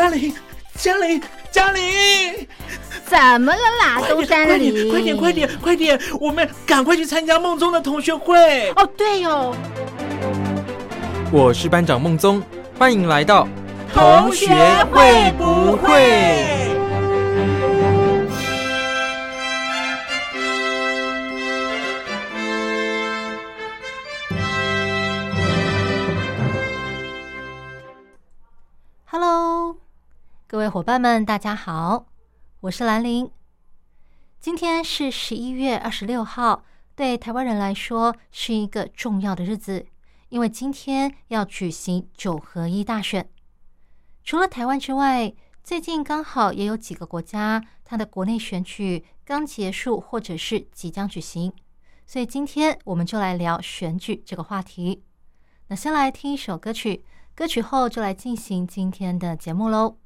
嘉玲，嘉玲，嘉玲，怎么了啦？东山里，快点，快点，快点，我们赶快去参加梦中的同学会。哦，对哦，我是班长孟宗，欢迎来到同学会不会？各位伙伴们，大家好，我是兰陵。今天是十一月二十六号，对台湾人来说是一个重要的日子，因为今天要举行九合一大选。除了台湾之外，最近刚好也有几个国家，它的国内选举刚结束或者是即将举行，所以今天我们就来聊选举这个话题。那先来听一首歌曲，歌曲后就来进行今天的节目喽。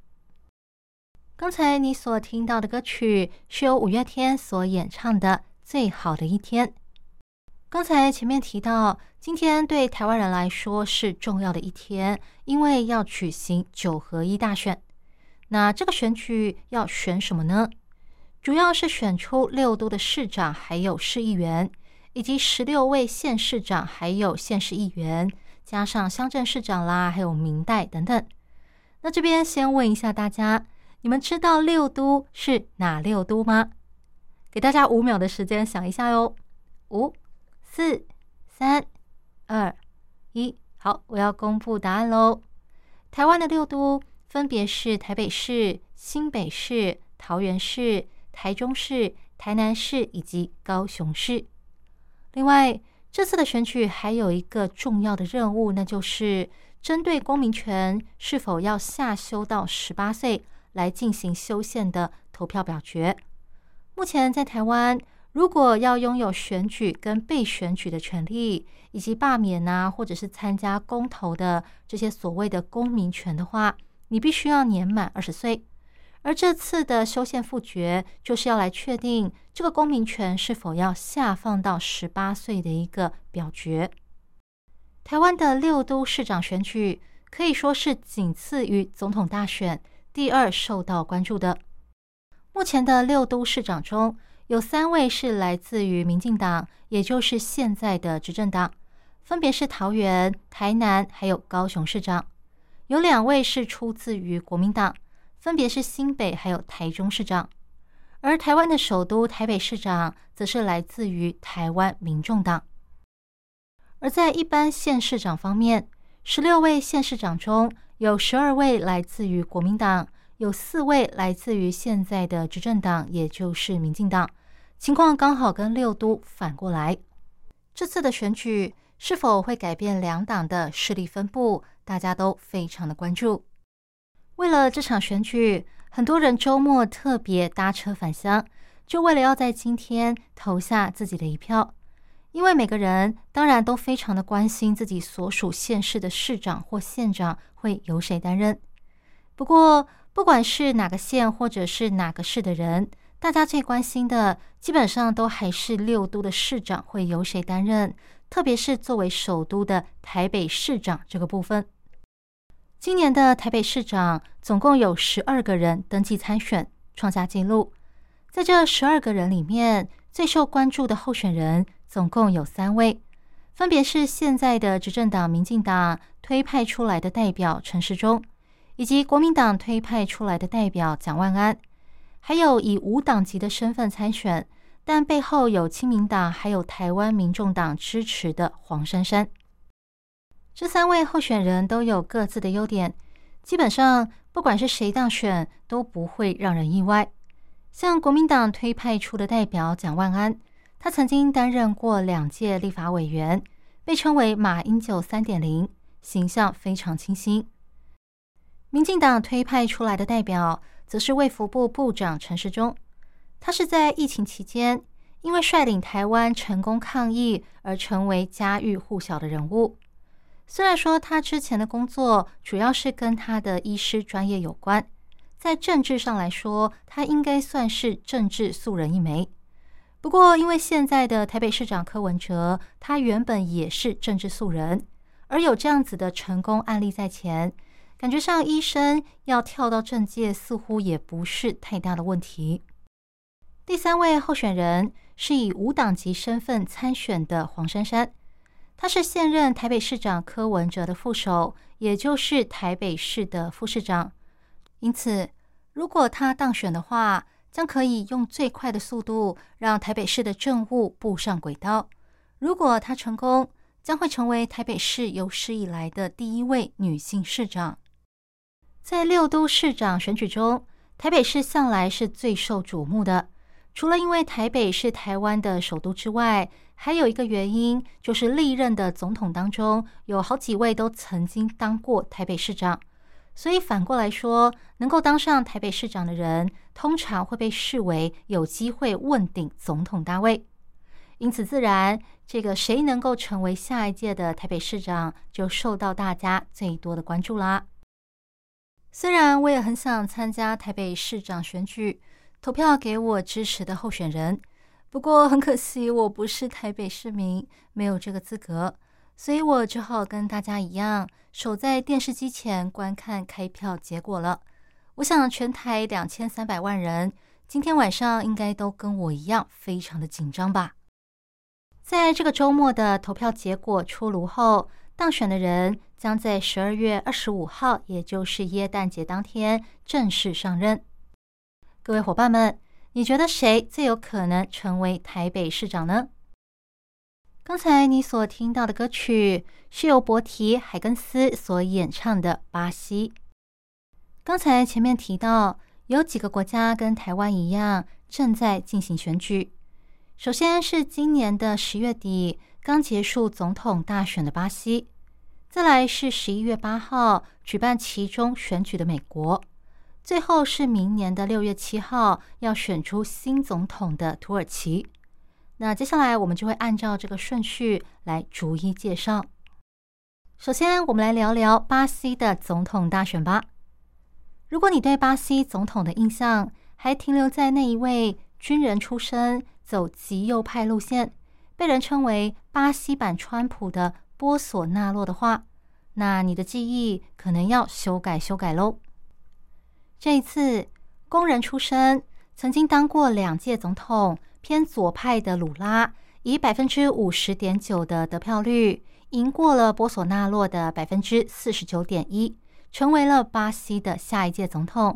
刚才你所听到的歌曲是由五月天所演唱的《最好的一天》。刚才前面提到，今天对台湾人来说是重要的一天，因为要举行九合一大选。那这个选举要选什么呢？主要是选出六都的市长，还有市议员，以及十六位县市长，还有县市议员，加上乡镇市长啦，还有民代等等。那这边先问一下大家。你们知道六都是哪六都吗？给大家五秒的时间想一下哟。五、四、三、二、一，好，我要公布答案喽。台湾的六都分别是台北市、新北市、桃园市、台中市、台南市以及高雄市。另外，这次的选举还有一个重要的任务，那就是针对公民权是否要下修到十八岁。来进行修宪的投票表决。目前在台湾，如果要拥有选举跟被选举的权利，以及罢免啊，或者是参加公投的这些所谓的公民权的话，你必须要年满二十岁。而这次的修宪复决，就是要来确定这个公民权是否要下放到十八岁的一个表决。台湾的六都市长选举可以说是仅次于总统大选。第二受到关注的，目前的六都市长中有三位是来自于民进党，也就是现在的执政党，分别是桃园、台南还有高雄市长；有两位是出自于国民党，分别是新北还有台中市长。而台湾的首都台北市长则是来自于台湾民众党。而在一般县市长方面，十六位县市长中。有十二位来自于国民党，有四位来自于现在的执政党，也就是民进党。情况刚好跟六都反过来。这次的选举是否会改变两党的势力分布，大家都非常的关注。为了这场选举，很多人周末特别搭车返乡，就为了要在今天投下自己的一票。因为每个人当然都非常的关心自己所属县市的市长或县长会由谁担任。不过，不管是哪个县或者是哪个市的人，大家最关心的基本上都还是六都的市长会由谁担任，特别是作为首都的台北市长这个部分。今年的台北市长总共有十二个人登记参选，创下纪录。在这十二个人里面，最受关注的候选人。总共有三位，分别是现在的执政党民进党推派出来的代表陈时中，以及国民党推派出来的代表蒋万安，还有以无党籍的身份参选，但背后有亲民党还有台湾民众党支持的黄珊珊。这三位候选人都有各自的优点，基本上不管是谁当选都不会让人意外。像国民党推派出的代表蒋万安。他曾经担任过两届立法委员，被称为“马英九三点零”，形象非常清新。民进党推派出来的代表，则是卫福部部长陈时中。他是在疫情期间，因为率领台湾成功抗疫而成为家喻户晓的人物。虽然说他之前的工作主要是跟他的医师专业有关，在政治上来说，他应该算是政治素人一枚。不过，因为现在的台北市长柯文哲，他原本也是政治素人，而有这样子的成功案例在前，感觉上医生要跳到政界似乎也不是太大的问题。第三位候选人是以无党籍身份参选的黄珊珊，他是现任台北市长柯文哲的副手，也就是台北市的副市长。因此，如果他当选的话，将可以用最快的速度让台北市的政务步上轨道。如果他成功，将会成为台北市有史以来的第一位女性市长。在六都市长选举中，台北市向来是最受瞩目的。除了因为台北是台湾的首都之外，还有一个原因就是历任的总统当中有好几位都曾经当过台北市长，所以反过来说，能够当上台北市长的人，通常会被视为有机会问鼎总统大位。因此，自然这个谁能够成为下一届的台北市长，就受到大家最多的关注啦。虽然我也很想参加台北市长选举。投票给我支持的候选人，不过很可惜，我不是台北市民，没有这个资格，所以我只好跟大家一样，守在电视机前观看开票结果了。我想全台两千三百万人今天晚上应该都跟我一样，非常的紧张吧。在这个周末的投票结果出炉后，当选的人将在十二月二十五号，也就是耶诞节当天正式上任。各位伙伴们，你觉得谁最有可能成为台北市长呢？刚才你所听到的歌曲是由伯提海根斯所演唱的《巴西》。刚才前面提到，有几个国家跟台湾一样正在进行选举。首先是今年的十月底刚结束总统大选的巴西，再来是十一月八号举办其中选举的美国。最后是明年的六月七号要选出新总统的土耳其。那接下来我们就会按照这个顺序来逐一介绍。首先，我们来聊聊巴西的总统大选吧。如果你对巴西总统的印象还停留在那一位军人出身、走极右派路线、被人称为巴西版川普的波索纳洛的话，那你的记忆可能要修改修改喽。这一次，工人出身、曾经当过两届总统、偏左派的鲁拉，以百分之五十点九的得票率，赢过了波索纳洛的百分之四十九点一，成为了巴西的下一届总统。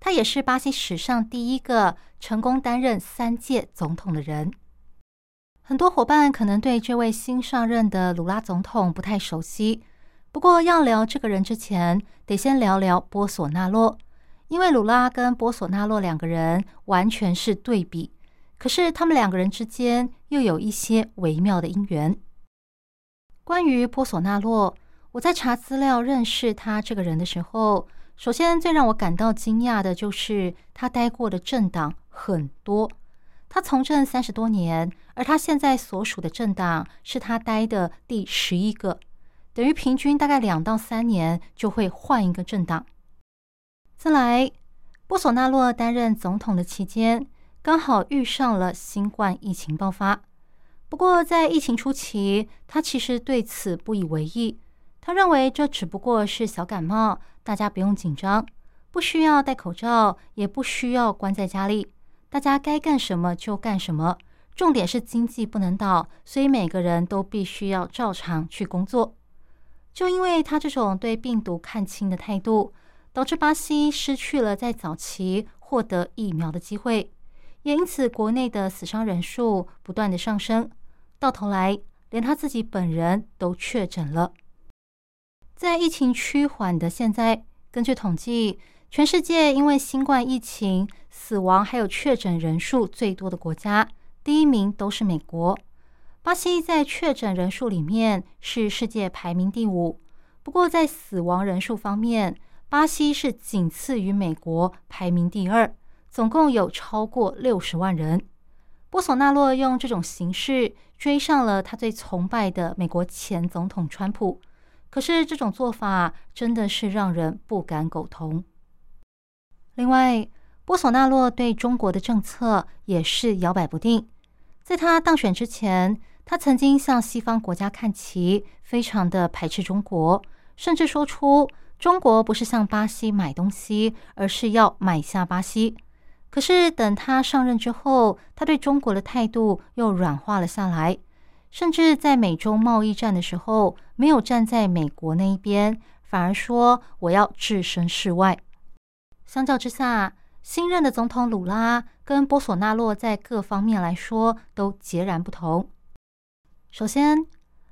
他也是巴西史上第一个成功担任三届总统的人。很多伙伴可能对这位新上任的鲁拉总统不太熟悉，不过要聊这个人之前，得先聊聊波索纳洛。因为鲁拉跟波索纳洛两个人完全是对比，可是他们两个人之间又有一些微妙的姻缘。关于波索纳洛，我在查资料认识他这个人的时候，首先最让我感到惊讶的就是他待过的政党很多。他从政三十多年，而他现在所属的政党是他待的第十一个，等于平均大概两到三年就会换一个政党。再来，波索纳洛担任总统的期间，刚好遇上了新冠疫情爆发。不过，在疫情初期，他其实对此不以为意。他认为这只不过是小感冒，大家不用紧张，不需要戴口罩，也不需要关在家里，大家该干什么就干什么。重点是经济不能倒，所以每个人都必须要照常去工作。就因为他这种对病毒看清的态度。导致巴西失去了在早期获得疫苗的机会，也因此国内的死伤人数不断的上升，到头来连他自己本人都确诊了。在疫情趋缓的现在，根据统计，全世界因为新冠疫情死亡还有确诊人数最多的国家，第一名都是美国。巴西在确诊人数里面是世界排名第五，不过在死亡人数方面，巴西是仅次于美国，排名第二，总共有超过六十万人。波索纳洛用这种形式追上了他最崇拜的美国前总统川普，可是这种做法真的是让人不敢苟同。另外，波索纳洛对中国的政策也是摇摆不定。在他当选之前，他曾经向西方国家看齐，非常的排斥中国，甚至说出。中国不是向巴西买东西，而是要买下巴西。可是等他上任之后，他对中国的态度又软化了下来，甚至在美中贸易战的时候，没有站在美国那一边，反而说我要置身事外。相较之下，新任的总统鲁拉跟波索纳洛在各方面来说都截然不同。首先，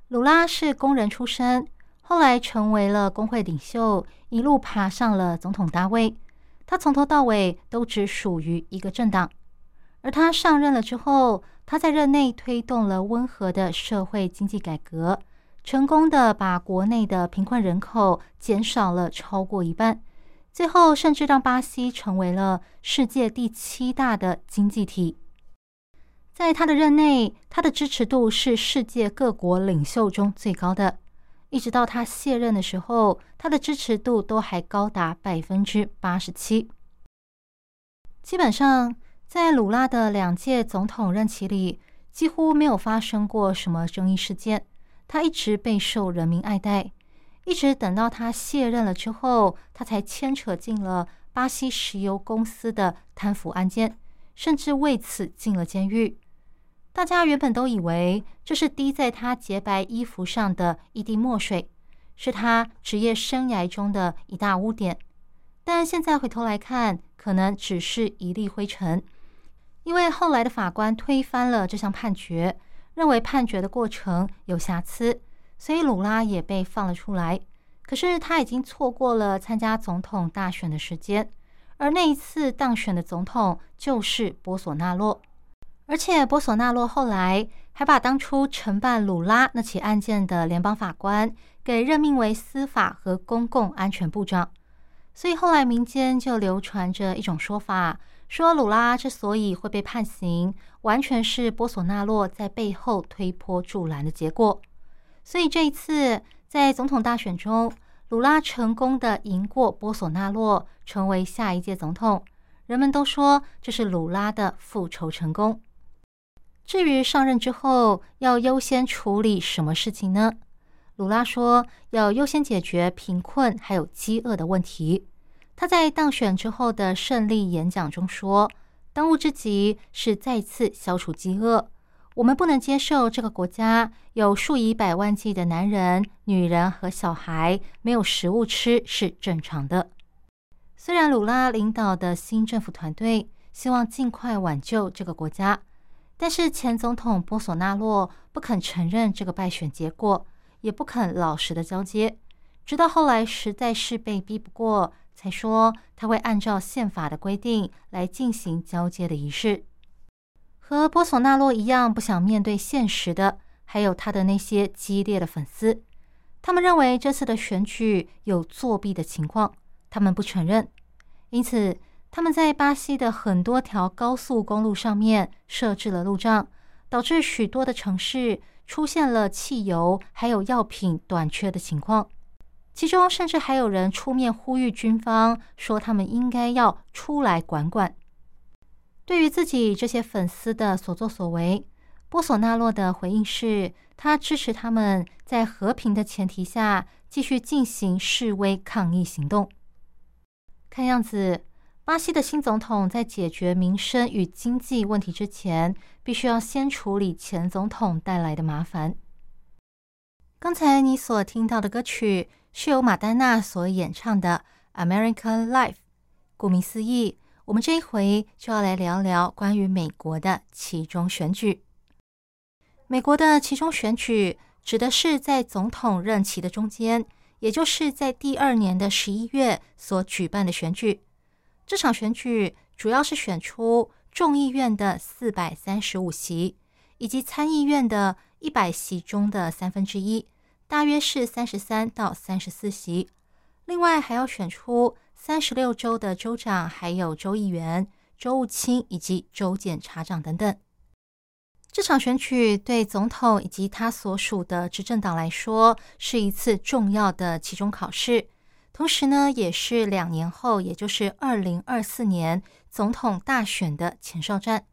鲁拉是工人出身，后来成为了工会领袖，一路爬上了总统大位。他从头到尾都只属于一个政党，而他上任了之后，他在任内推动了温和的社会经济改革，成功的把国内的贫困人口减少了超过一半，最后甚至让巴西成为了世界第七大的经济体。在他的任内，他的支持度是世界各国领袖中最高的。一直到他卸任的时候，他的支持度都还高达百分之八十七。基本上，在鲁拉的两届总统任期里，几乎没有发生过什么争议事件。他一直备受人民爱戴，一直等到他卸任了之后，他才牵扯进了巴西石油公司的贪腐案件，甚至为此进了监狱。大家原本都以为这是滴在他洁白衣服上的一滴墨水，是他职业生涯中的一大污点。但现在回头来看，可能只是一粒灰尘。因为后来的法官推翻了这项判决，认为判决的过程有瑕疵，所以鲁拉也被放了出来。可是他已经错过了参加总统大选的时间，而那一次当选的总统就是波索纳洛。而且波索纳洛后来还把当初承办鲁拉那起案件的联邦法官给任命为司法和公共安全部长，所以后来民间就流传着一种说法，说鲁拉之所以会被判刑，完全是波索纳洛在背后推波助澜的结果。所以这一次在总统大选中，鲁拉成功的赢过波索纳洛，成为下一届总统，人们都说这是鲁拉的复仇成功。至于上任之后要优先处理什么事情呢？鲁拉说要优先解决贫困还有饥饿的问题。他在当选之后的胜利演讲中说：“当务之急是再次消除饥饿。我们不能接受这个国家有数以百万计的男人、女人和小孩没有食物吃是正常的。”虽然鲁拉领导的新政府团队希望尽快挽救这个国家。但是前总统波索纳洛不肯承认这个败选结果，也不肯老实的交接，直到后来实在是被逼不过，才说他会按照宪法的规定来进行交接的仪式。和波索纳洛一样不想面对现实的，还有他的那些激烈的粉丝，他们认为这次的选举有作弊的情况，他们不承认，因此。他们在巴西的很多条高速公路上面设置了路障，导致许多的城市出现了汽油还有药品短缺的情况。其中甚至还有人出面呼吁军方，说他们应该要出来管管。对于自己这些粉丝的所作所为，波索纳洛的回应是他支持他们在和平的前提下继续进行示威抗议行动。看样子。巴西的新总统在解决民生与经济问题之前，必须要先处理前总统带来的麻烦。刚才你所听到的歌曲是由马丹娜所演唱的《American Life》。顾名思义，我们这一回就要来聊聊关于美国的其中选举。美国的其中选举指的是在总统任期的中间，也就是在第二年的十一月所举办的选举。这场选举主要是选出众议院的四百三十五席，以及参议院的一百席中的三分之一，大约是三十三到三十四席。另外还要选出三十六州的州长，还有州议员、州务卿以及州检察长等等。这场选举对总统以及他所属的执政党来说，是一次重要的期中考试。同时呢，也是两年后，也就是二零二四年总统大选的前哨战。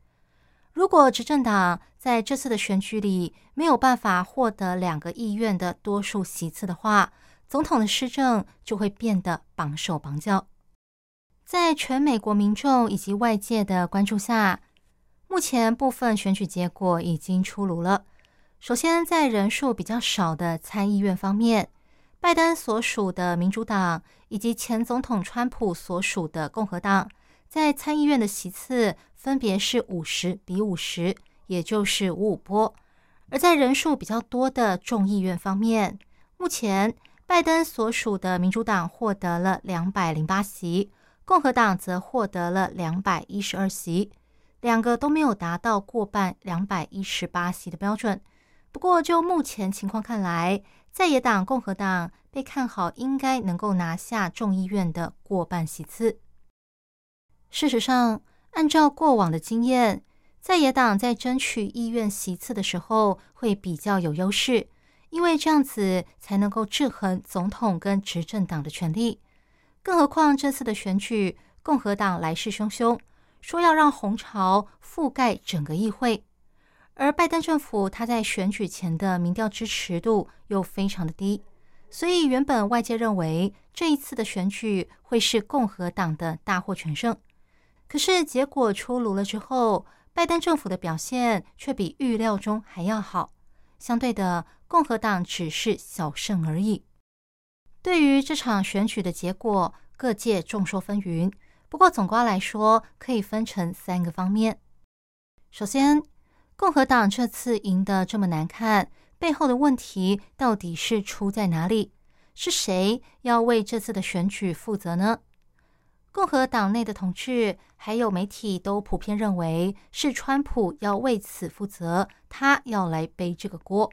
如果执政党在这次的选举里没有办法获得两个议院的多数席次的话，总统的施政就会变得绑手绑脚。在全美国民众以及外界的关注下，目前部分选举结果已经出炉了。首先，在人数比较少的参议院方面，拜登所属的民主党以及前总统川普所属的共和党，在参议院的席次分别是五十比五十，也就是五五波。而在人数比较多的众议院方面，目前拜登所属的民主党获得了两百零八席，共和党则获得了两百一十二席，两个都没有达到过半两百一十八席的标准。不过，就目前情况看来，在野党共和党被看好，应该能够拿下众议院的过半席次。事实上，按照过往的经验，在野党在争取议院席次的时候会比较有优势，因为这样子才能够制衡总统跟执政党的权力。更何况这次的选举，共和党来势汹汹，说要让红潮覆盖整个议会。而拜登政府，他在选举前的民调支持度又非常的低，所以原本外界认为这一次的选举会是共和党的大获全胜。可是结果出炉了之后，拜登政府的表现却比预料中还要好，相对的，共和党只是小胜而已。对于这场选举的结果，各界众说纷纭。不过总括来说，可以分成三个方面。首先，共和党这次赢得这么难看，背后的问题到底是出在哪里？是谁要为这次的选举负责呢？共和党内的同志还有媒体都普遍认为是川普要为此负责，他要来背这个锅。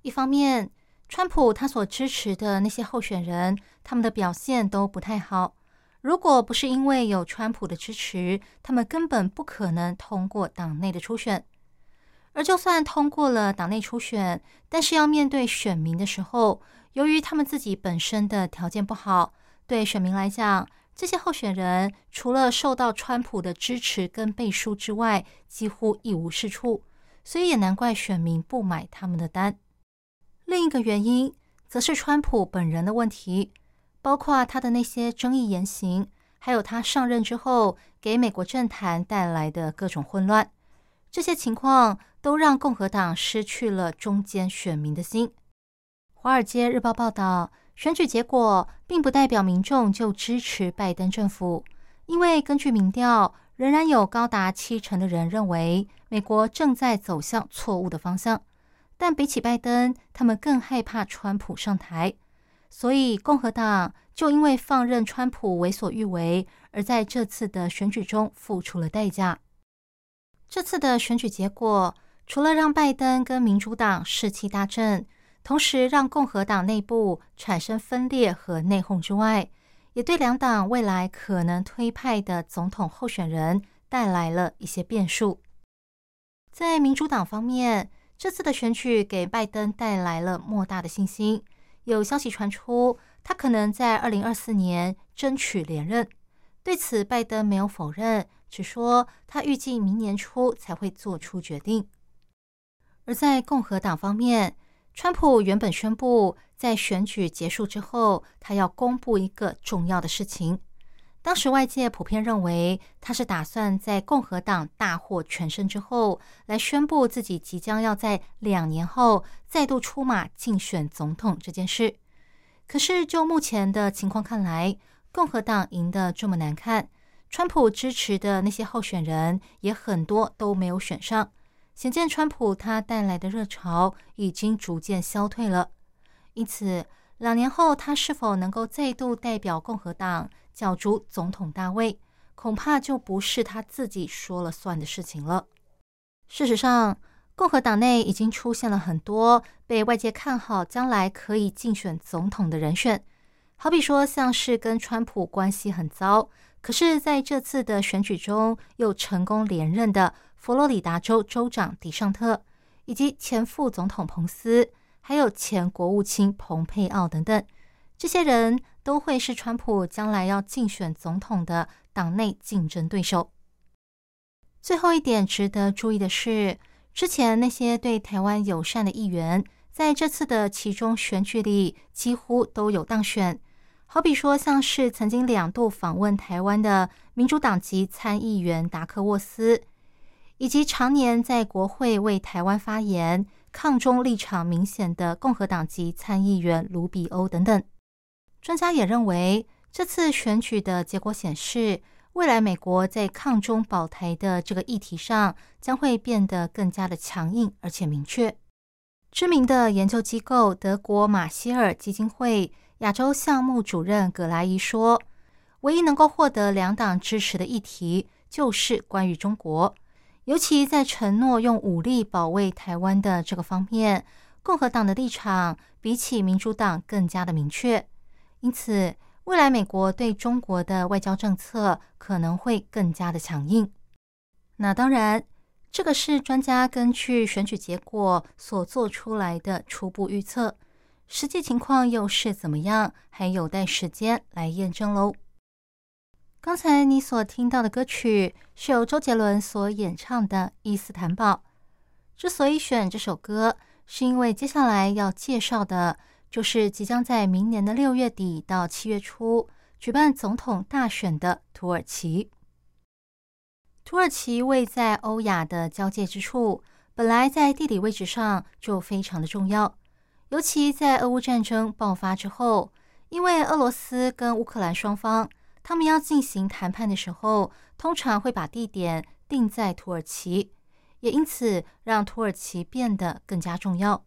一方面，川普他所支持的那些候选人，他们的表现都不太好。如果不是因为有川普的支持，他们根本不可能通过党内的初选。而就算通过了党内初选，但是要面对选民的时候，由于他们自己本身的条件不好，对选民来讲，这些候选人除了受到川普的支持跟背书之外，几乎一无是处。所以也难怪选民不买他们的单。另一个原因，则是川普本人的问题。包括他的那些争议言行，还有他上任之后给美国政坛带来的各种混乱，这些情况都让共和党失去了中间选民的心。《华尔街日报》报道，选举结果并不代表民众就支持拜登政府，因为根据民调，仍然有高达七成的人认为美国正在走向错误的方向。但比起拜登，他们更害怕川普上台。所以，共和党就因为放任川普为所欲为，而在这次的选举中付出了代价。这次的选举结果，除了让拜登跟民主党士气大振，同时让共和党内部产生分裂和内讧之外，也对两党未来可能推派的总统候选人带来了一些变数。在民主党方面，这次的选举给拜登带来了莫大的信心。有消息传出，他可能在二零二四年争取连任。对此，拜登没有否认，只说他预计明年初才会做出决定。而在共和党方面，川普原本宣布在选举结束之后，他要公布一个重要的事情。当时外界普遍认为，他是打算在共和党大获全胜之后，来宣布自己即将要在两年后再度出马竞选总统这件事。可是就目前的情况看来，共和党赢得这么难看，川普支持的那些候选人也很多都没有选上，显见川普他带来的热潮已经逐渐消退了。因此，两年后他是否能够再度代表共和党？角逐总统大位，恐怕就不是他自己说了算的事情了。事实上，共和党内已经出现了很多被外界看好将来可以竞选总统的人选，好比说像是跟川普关系很糟，可是在这次的选举中又成功连任的佛罗里达州州长迪尚特，以及前副总统彭斯，还有前国务卿蓬佩奥等等。这些人都会是川普将来要竞选总统的党内竞争对手。最后一点值得注意的是，之前那些对台湾友善的议员，在这次的其中选举里几乎都有当选。好比说，像是曾经两度访问台湾的民主党籍参议员达克沃斯，以及常年在国会为台湾发言、抗中立场明显的共和党籍参议员卢比欧等等。专家也认为，这次选举的结果显示，未来美国在抗中保台的这个议题上将会变得更加的强硬而且明确。知名的研究机构德国马歇尔基金会。亚洲项目主任葛莱伊说：“唯一能够获得两党支持的议题，就是关于中国，尤其在承诺用武力保卫台湾的这个方面，共和党的立场比起民主党更加的明确。因此，未来美国对中国的外交政策可能会更加的强硬。那当然，这个是专家根据选举结果所做出来的初步预测。”实际情况又是怎么样？还有待时间来验证喽。刚才你所听到的歌曲是由周杰伦所演唱的《伊斯坦堡》。之所以选这首歌，是因为接下来要介绍的就是即将在明年的六月底到七月初举办总统大选的土耳其。土耳其位在欧亚的交界之处，本来在地理位置上就非常的重要。尤其在俄乌战争爆发之后，因为俄罗斯跟乌克兰双方，他们要进行谈判的时候，通常会把地点定在土耳其，也因此让土耳其变得更加重要。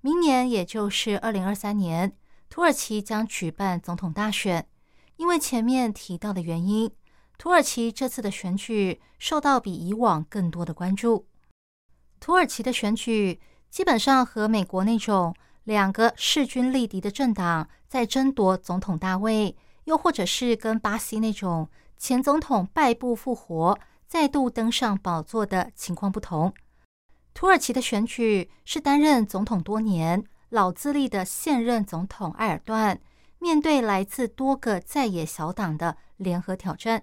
明年，也就是二零二三年，土耳其将举办总统大选。因为前面提到的原因，土耳其这次的选举受到比以往更多的关注。土耳其的选举。基本上和美国那种两个势均力敌的政党在争夺总统大位，又或者是跟巴西那种前总统败部复活、再度登上宝座的情况不同。土耳其的选举是担任总统多年、老资历的现任总统埃尔段，面对来自多个在野小党的联合挑战。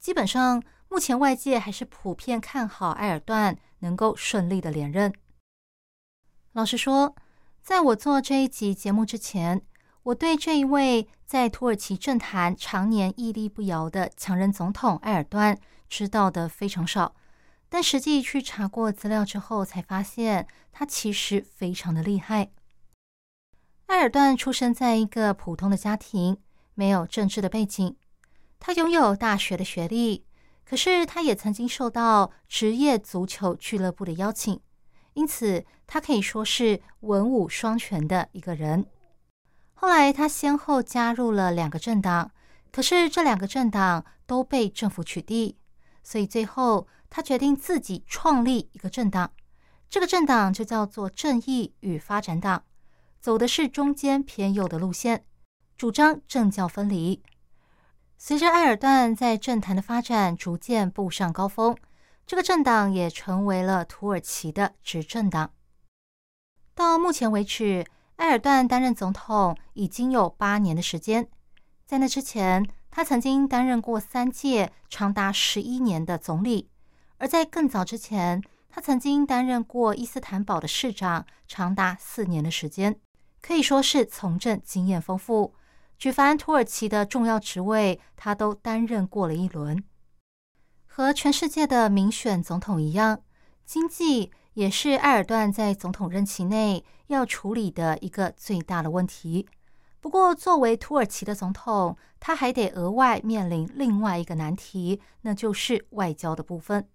基本上，目前外界还是普遍看好埃尔段能够顺利的连任。老实说，在我做这一集节目之前，我对这一位在土耳其政坛常年屹立不摇的强人总统埃尔段知道的非常少。但实际去查过资料之后，才发现他其实非常的厉害。埃尔段出生在一个普通的家庭，没有政治的背景。他拥有大学的学历，可是他也曾经受到职业足球俱乐部的邀请。因此，他可以说是文武双全的一个人。后来，他先后加入了两个政党，可是这两个政党都被政府取缔，所以最后他决定自己创立一个政党。这个政党就叫做正义与发展党，走的是中间偏右的路线，主张政教分离。随着埃尔段在政坛的发展逐渐步上高峰。这个政党也成为了土耳其的执政党。到目前为止，埃尔段担任总统已经有八年的时间。在那之前，他曾经担任过三届长达十一年的总理；而在更早之前，他曾经担任过伊斯坦堡的市长，长达四年的时间，可以说是从政经验丰富。举凡土耳其的重要职位，他都担任过了一轮。和全世界的民选总统一样，经济也是埃尔段在总统任期内要处理的一个最大的问题。不过，作为土耳其的总统，他还得额外面临另外一个难题，那就是外交的部分。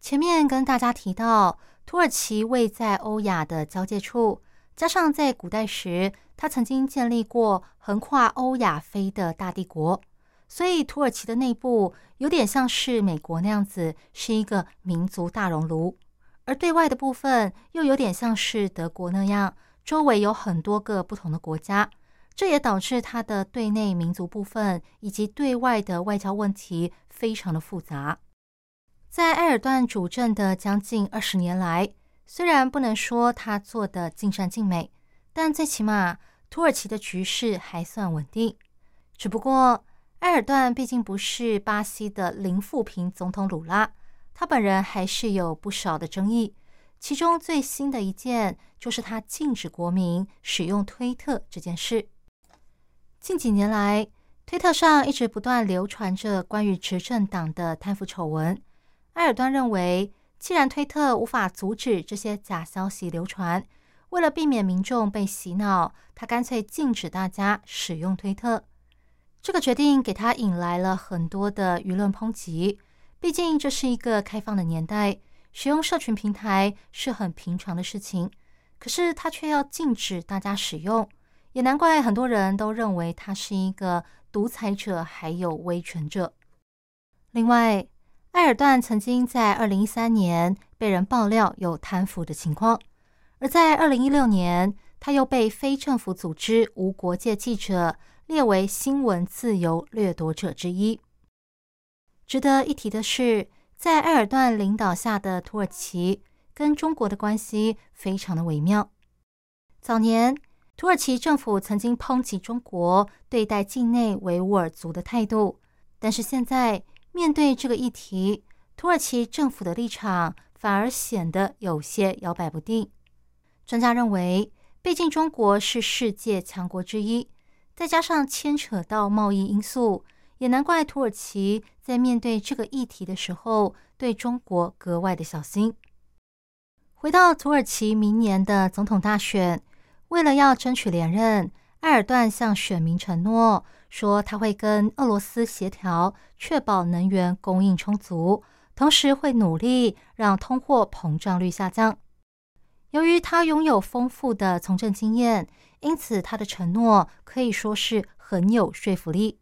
前面跟大家提到，土耳其位在欧亚的交界处，加上在古代时，他曾经建立过横跨欧亚非的大帝国。所以，土耳其的内部有点像是美国那样子，是一个民族大熔炉；而对外的部分又有点像是德国那样，周围有很多个不同的国家。这也导致它的对内民族部分以及对外的外交问题非常的复杂。在埃尔段主政的将近二十年来，虽然不能说他做的尽善尽美，但最起码土耳其的局势还算稳定。只不过，埃尔段毕竟不是巴西的零富平总统鲁拉，他本人还是有不少的争议。其中最新的一件就是他禁止国民使用推特这件事。近几年来，推特上一直不断流传着关于执政党的贪腐丑闻。埃尔端认为，既然推特无法阻止这些假消息流传，为了避免民众被洗脑，他干脆禁止大家使用推特。这个决定给他引来了很多的舆论抨击。毕竟这是一个开放的年代，使用社群平台是很平常的事情。可是他却要禁止大家使用，也难怪很多人都认为他是一个独裁者，还有威权者。另外，埃尔段曾经在二零一三年被人爆料有贪腐的情况，而在二零一六年，他又被非政府组织无国界记者列为新闻自由掠夺者之一。值得一提的是，在埃尔段领导下的土耳其跟中国的关系非常的微妙。早年，土耳其政府曾经抨击中国对待境内维吾尔族的态度，但是现在。面对这个议题，土耳其政府的立场反而显得有些摇摆不定。专家认为，毕竟中国是世界强国之一，再加上牵扯到贸易因素，也难怪土耳其在面对这个议题的时候，对中国格外的小心。回到土耳其明年的总统大选，为了要争取连任，埃尔段向选民承诺。说他会跟俄罗斯协调，确保能源供应充足，同时会努力让通货膨胀率下降。由于他拥有丰富的从政经验，因此他的承诺可以说是很有说服力。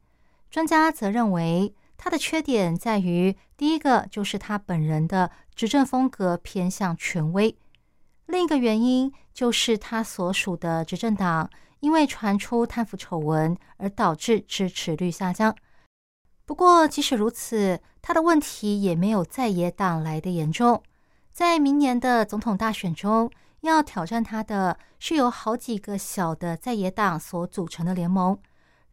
专家则认为，他的缺点在于第一个就是他本人的执政风格偏向权威，另一个原因就是他所属的执政党。因为传出贪腐丑闻而导致支持率下降。不过，即使如此，他的问题也没有在野党来的严重。在明年的总统大选中，要挑战他的是由好几个小的在野党所组成的联盟。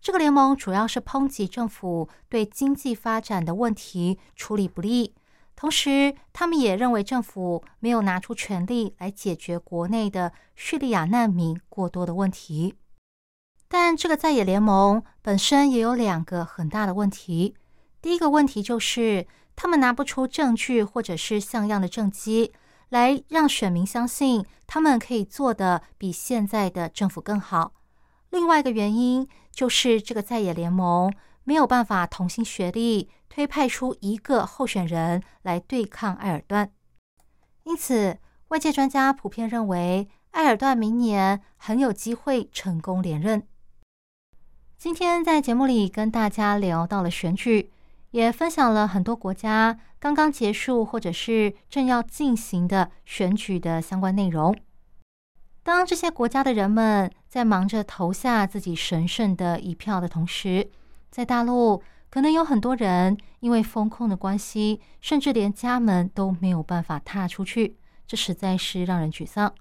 这个联盟主要是抨击政府对经济发展的问题处理不力，同时他们也认为政府没有拿出全力来解决国内的叙利亚难民过多的问题。但这个在野联盟本身也有两个很大的问题。第一个问题就是，他们拿不出证据或者是像样的政绩，来让选民相信他们可以做的比现在的政府更好。另外一个原因就是，这个在野联盟没有办法同心协力推派出一个候选人来对抗埃尔段。因此，外界专家普遍认为，埃尔段明年很有机会成功连任。今天在节目里跟大家聊到了选举，也分享了很多国家刚刚结束或者是正要进行的选举的相关内容。当这些国家的人们在忙着投下自己神圣的一票的同时，在大陆可能有很多人因为风控的关系，甚至连家门都没有办法踏出去，这实在是让人沮丧。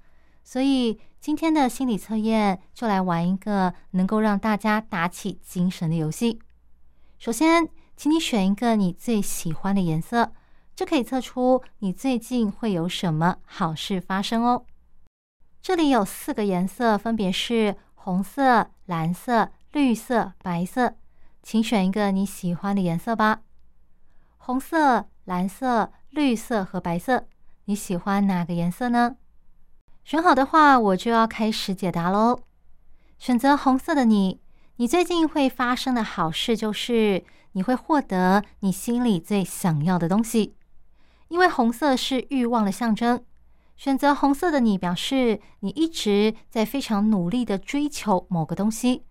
所以今天的心理测验就来玩一个能够让大家打起精神的游戏。首先，请你选一个你最喜欢的颜色，这可以测出你最近会有什么好事发生哦。这里有四个颜色，分别是红色、蓝色、绿色、白色，请选一个你喜欢的颜色吧。红色、蓝色、绿色和白色，你喜欢哪个颜色呢？选好的话，我就要开始解答喽。选择红色的你，你最近会发生的好事就是你会获得你心里最想要的东西，因为红色是欲望的象征。选择红色的你，表示你一直在非常努力的追求某个东西，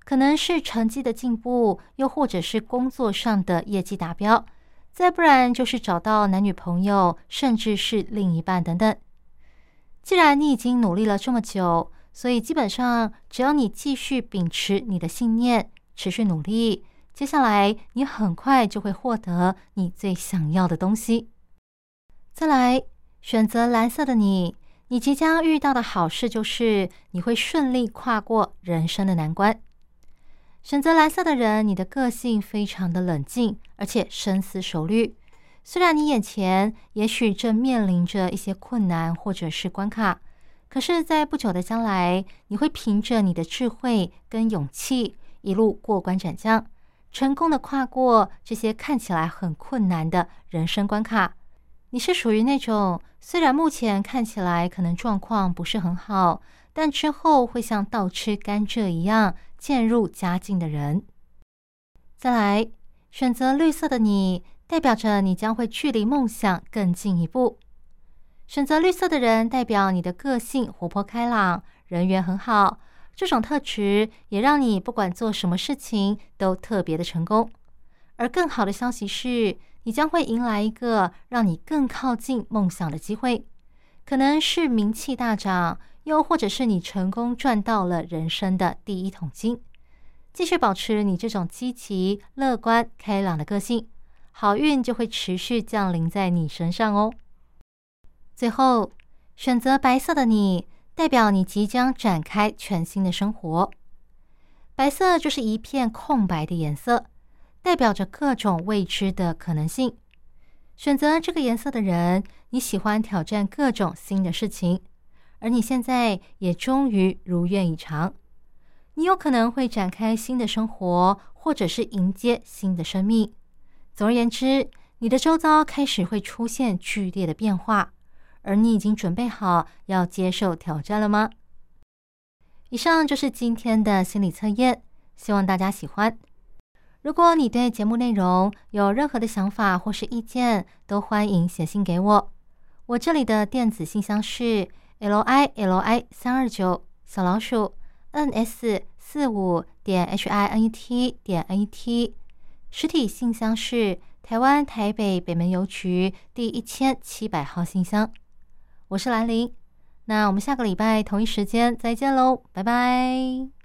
可能是成绩的进步，又或者是工作上的业绩达标，再不然就是找到男女朋友，甚至是另一半等等。既然你已经努力了这么久，所以基本上只要你继续秉持你的信念，持续努力，接下来你很快就会获得你最想要的东西。再来选择蓝色的你，你即将遇到的好事就是你会顺利跨过人生的难关。选择蓝色的人，你的个性非常的冷静，而且深思熟虑。虽然你眼前也许正面临着一些困难或者是关卡，可是，在不久的将来，你会凭着你的智慧跟勇气，一路过关斩将，成功的跨过这些看起来很困难的人生关卡。你是属于那种虽然目前看起来可能状况不是很好，但之后会像倒吃甘蔗一样渐入佳境的人。再来，选择绿色的你，代表着你将会距离梦想更进一步。选择绿色的人，代表你的个性活泼开朗，人缘很好。这种特质也让你不管做什么事情都特别的成功。而更好的消息是，你将会迎来一个让你更靠近梦想的机会，可能是名气大涨，又或者是你成功赚到了人生的第一桶金。继续保持你这种积极、乐观、开朗的个性，好运就会持续降临在你身上哦。最后，选择白色的你，代表你即将展开全新的生活。白色就是一片空白的颜色，代表着各种未知的可能性。选择这个颜色的人，你喜欢挑战各种新的事情，而你现在也终于如愿以偿。你有可能会展开新的生活，或者是迎接新的生命。总而言之，你的周遭开始会出现剧烈的变化。而你已经准备好要接受挑战了吗？以上就是今天的心理测验，希望大家喜欢。如果你对节目内容有任何的想法或是意见，都欢迎写信给我。我这里的电子信箱是 l i l i 三二九小老鼠 n s 四五点 h i n e t 点 n e t，实体信箱是台湾台北北门邮局第一千七百号信箱。我是兰陵，那我们下个礼拜同一时间再见喽，拜拜。